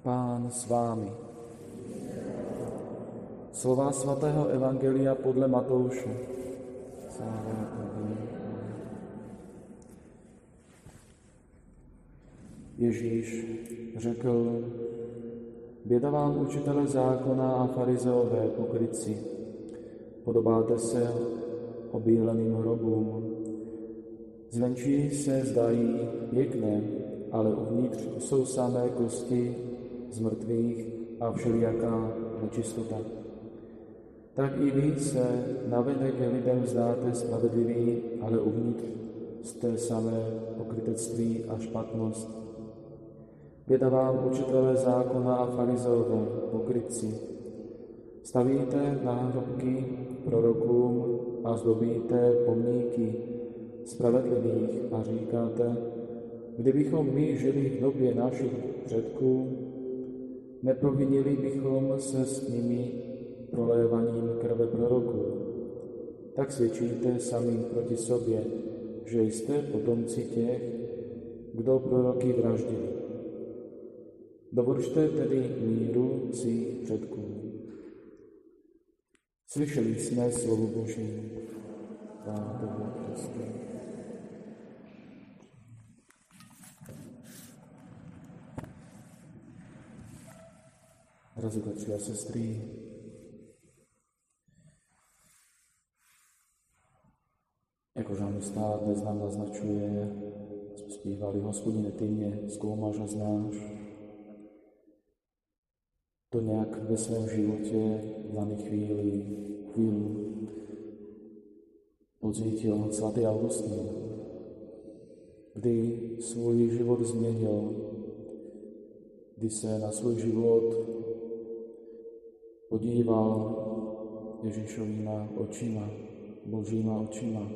Pán s vámi. Slova svatého Evangelia podle Matouše. Ježíš řekl, běda vám učitele zákona a farizeové pokryci. Podobáte se obíleným hrobům. Zvenčí se zdají pěkné, ale uvnitř jsou samé kosti z mrtvých a všelijaká nečistota. Tak i vy se navenek lidem zdáte spravedlivý, ale uvnitř jste samé pokrytectví a špatnost. Běda vám učitelé zákona a farizeové, pokrytci. Stavíte náhrobky prorokům a zdobíte pomníky spravedlivých a říkáte, kdybychom my žili v době našich předků, neprovinili bychom se s nimi prolévaním krve proroků. Tak svědčíte sami proti sobě, že jste potomci těch, kdo proroky vraždili. Dovolte tedy míru svých předků. Slyšeli jsme slovo Boží. Pánu Kristu. Drazí bratři a sestry, jako žalmista dnes nám naznačuje, jsme zpívali, hospodine, ty mě zkoumáš a znáš, to nějak ve svém životě v dané chvíli, chvíli pocítil svatý Augustín, kdy svůj život změnil, kdy se na svůj život podíval Ježíšovýma očima, božíma očima.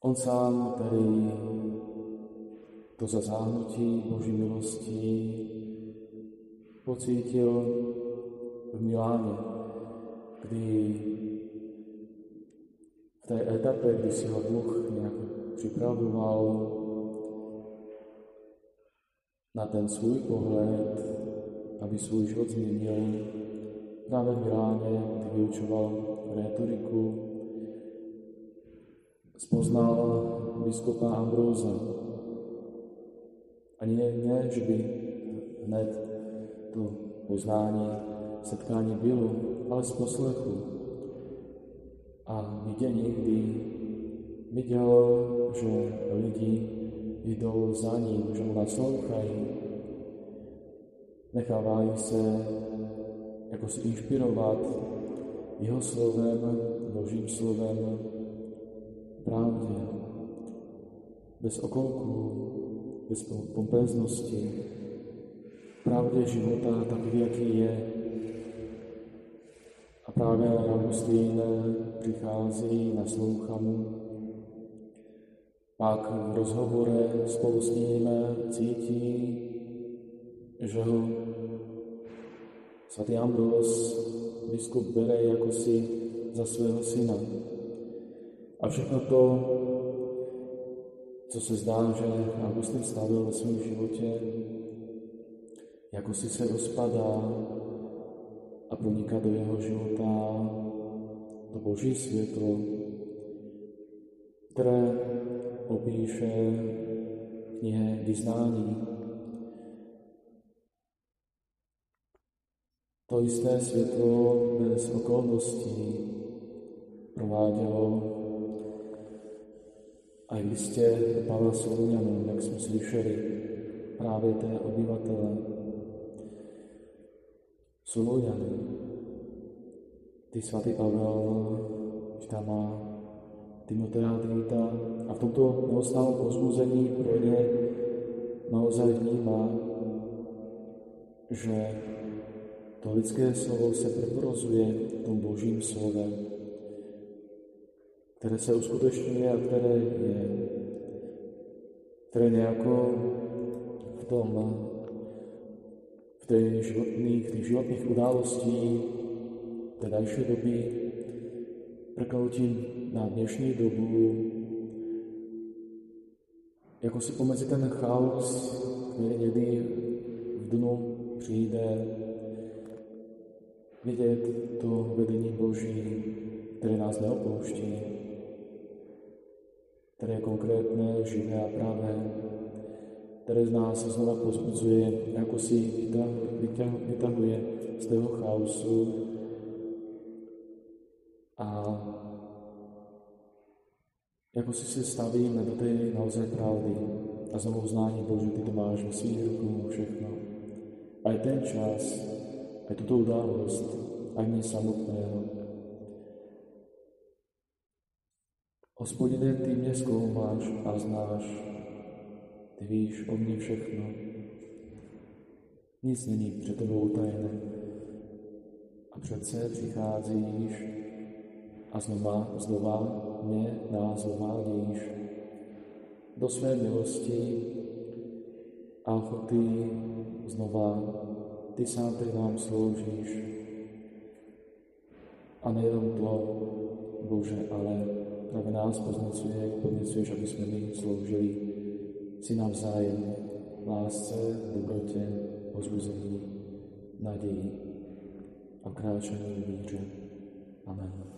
On sám tady to zazáhnutí Boží milostí pocítil v Miláně, kdy v té etape, kdy si ho Bůh nějak připravoval na ten svůj pohled, aby svůj život změnil, právě v Miláně, kdy vyučoval rétoriku, spoznal biskupa Ambróza, ani ne, ne, že by hned to poznání, setkání bylo, ale z poslechu a vidění, kdy viděl, že lidi jdou za ním, že mu naslouchají, nechávají se jako si inspirovat jeho slovem, Božím slovem, právě, bez okolků, bez pompéznosti, pravdě života takový, jaký je. A právě Augustín přichází, naslouchá mu, pak v rozhovore spolu s ním cítí, že ho svatý Ambros biskup bere jako si za svého syna. A všechno to co se zdá, že Augustin stavil ve svém životě, jako si se rozpadá a proniká do jeho života to boží světlo, které opíše knihe vyznání. To jisté světlo bez okolností provádělo a jistě Pavel Solunianů, jak jsme slyšeli, právě té obyvatele Solunianů. Ty svatý Pavel, když tam má Timotea Tita a v tomto neustálém pozbuzení pro ně naozaj vnímá, že to lidské slovo se preporozuje tom božím slovem které se uskutečňuje a které je, které nějako v tom, v těch životních, těch životních událostí té další doby prknutím na dnešní dobu jako si pomezi ten chaos, který někdy v dnu přijde, vidět to vedení Boží, které nás neopouští, které je konkrétné, živé a pravé, které z nás znova pozbudzuje, jako si vytahuje z toho chaosu a jako si se stavíme do té naozaj pravdy a znovu Bože, ty to máš ve svých rukou všechno. A je ten čas, a tuto událost, a mě samotného. Hospodine, ty mě zkoumáš a znáš, ty víš o mně všechno. Nic není před tebou tajné. A přece přicházíš a znova, znova mě nás uvádíš do své milosti a ochoty znova ty sám, který nám sloužíš. A nejenom to, Bože, ale právě nás poznacuje, podněcuješ, aby jsme my sloužili si navzájem lásce, dobrotě, pozbuzení, naději a kráčení víře. Amen.